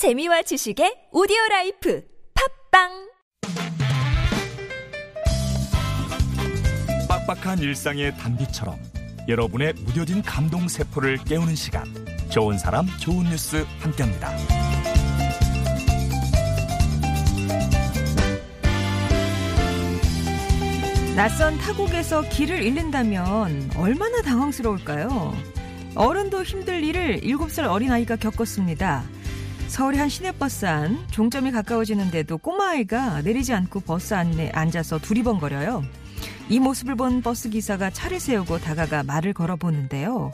재미와 지식의 오디오 라이프 팟빵 빡빡한 일상의 단비처럼 여러분의 무뎌진 감동 세포를 깨우는 시간 좋은 사람 좋은 뉴스 함께합니다. 낯선 타국에서 길을 잃는다면 얼마나 당황스러울까요? 어른도 힘들 일을 7살 어린아이가 겪었습니다. 서울의 한 시내버스 안 종점이 가까워지는데도 꼬마아이가 내리지 않고 버스 안에 앉아서 두리번거려요. 이 모습을 본 버스 기사가 차를 세우고 다가가 말을 걸어보는데요.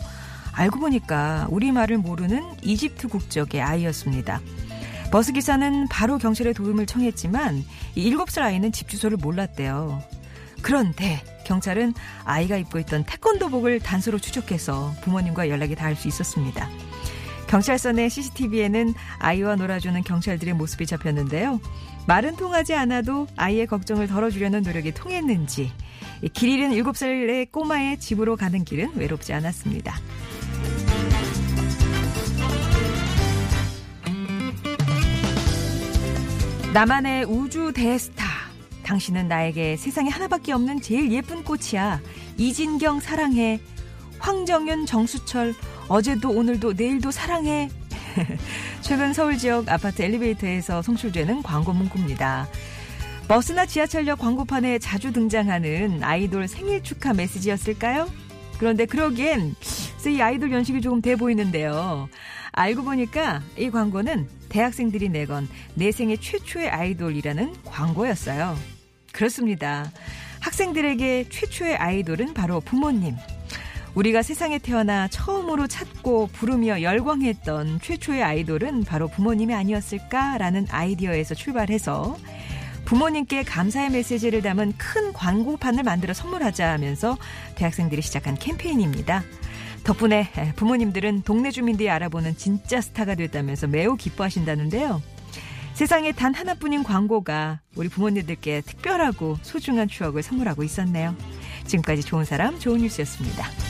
알고 보니까 우리 말을 모르는 이집트 국적의 아이였습니다. 버스 기사는 바로 경찰에 도움을 청했지만 이 7살 아이는 집 주소를 몰랐대요. 그런데 경찰은 아이가 입고 있던 태권도복을 단서로 추적해서 부모님과 연락이 닿을 수 있었습니다. 경찰서 내 CCTV에는 아이와 놀아주는 경찰들의 모습이 잡혔는데요. 말은 통하지 않아도 아이의 걱정을 덜어주려는 노력이 통했는지 길 잃은 7살의 꼬마의 집으로 가는 길은 외롭지 않았습니다. 나만의 우주 대스타. 당신은 나에게 세상에 하나밖에 없는 제일 예쁜 꽃이야. 이진경 사랑해. 황정윤 정수철. 어제도 오늘도 내일도 사랑해. 최근 서울 지역 아파트 엘리베이터에서 송출되는 광고 문구입니다. 버스나 지하철역 광고판에 자주 등장하는 아이돌 생일 축하 메시지였을까요? 그런데 그러기엔 이 아이돌 연식이 조금 돼 보이는데요. 알고 보니까 이 광고는 대학생들이 내건 내 생애 최초의 아이돌이라는 광고였어요. 그렇습니다. 학생들에게 최초의 아이돌은 바로 부모님. 우리가 세상에 태어나 처음으로 찾고 부르며 열광했던 최초의 아이돌은 바로 부모님이 아니었을까라는 아이디어에서 출발해서 부모님께 감사의 메시지를 담은 큰 광고판을 만들어 선물하자 하면서 대학생들이 시작한 캠페인입니다. 덕분에 부모님들은 동네 주민들이 알아보는 진짜 스타가 됐다면서 매우 기뻐하신다는데요. 세상에 단 하나뿐인 광고가 우리 부모님들께 특별하고 소중한 추억을 선물하고 있었네요. 지금까지 좋은 사람, 좋은 뉴스였습니다.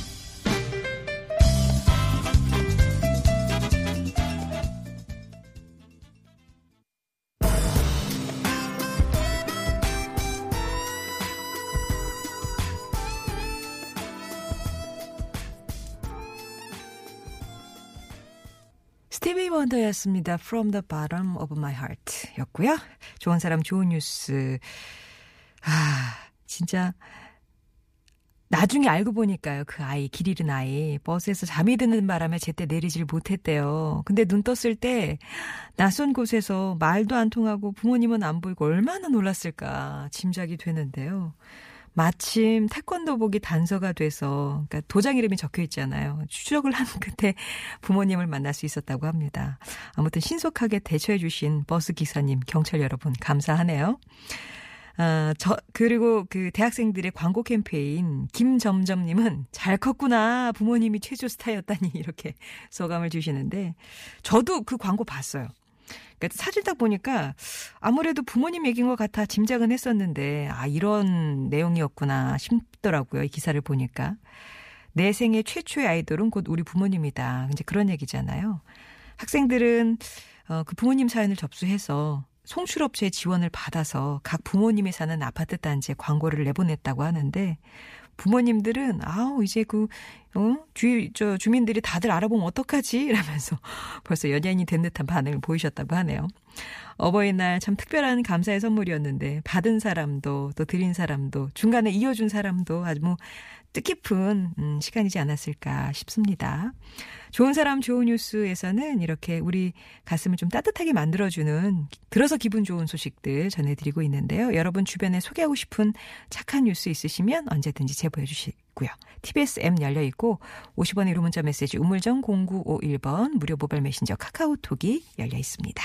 스티비 원더였습니다. From the bottom of my heart 였고요. 좋은 사람 좋은 뉴스. 아, 진짜 나중에 알고 보니까요. 그 아이, 길 잃은 아이. 버스에서 잠이 드는 바람에 제때 내리질 못했대요. 근데 눈 떴을 때 낯선 곳에서 말도 안 통하고 부모님은 안 보이고 얼마나 놀랐을까 짐작이 되는데요. 마침 태권도복이 단서가 돼서 그러니까 도장 이름이 적혀 있잖아요. 추적을 한 끝에 부모님을 만날 수 있었다고 합니다. 아무튼 신속하게 대처해 주신 버스 기사님, 경찰 여러분 감사하네요. 아, 저, 그리고 그 대학생들의 광고 캠페인, 김점점님은 잘 컸구나. 부모님이 최초 스타였다니. 이렇게 소감을 주시는데, 저도 그 광고 봤어요. 그러니까 사실 딱 보니까 아무래도 부모님 얘기인 것 같아 짐작은 했었는데 아 이런 내용이었구나 싶더라고요. 이 기사를 보니까 내 생애 최초의 아이돌은 곧 우리 부모님이다. 이제 그런 얘기잖아요. 학생들은 어, 그 부모님 사연을 접수해서 송출업체의 지원을 받아서 각 부모님이 사는 아파트 단지에 광고를 내보냈다고 하는데 부모님들은 아우 이제 그 어? 주, 저 주민들이 다들 알아보면 어떡하지? 이러면서 벌써 연예인이 된 듯한 반응을 보이셨다고 하네요. 어버이날 참 특별한 감사의 선물이었는데 받은 사람도 또 드린 사람도 중간에 이어준 사람도 아주 뭐 뜻깊은 음, 시간이지 않았을까 싶습니다. 좋은 사람 좋은 뉴스에서는 이렇게 우리 가슴을 좀 따뜻하게 만들어주는 들어서 기분 좋은 소식들 전해드리고 있는데요. 여러분 주변에 소개하고 싶은 착한 뉴스 있으시면 언제든지 제보해 주시 고요. TBS 앱 열려 있고 50원의 1호 문자 메시지 우물정 0951번 무료 모바일 메신저 카카오톡이 열려 있습니다.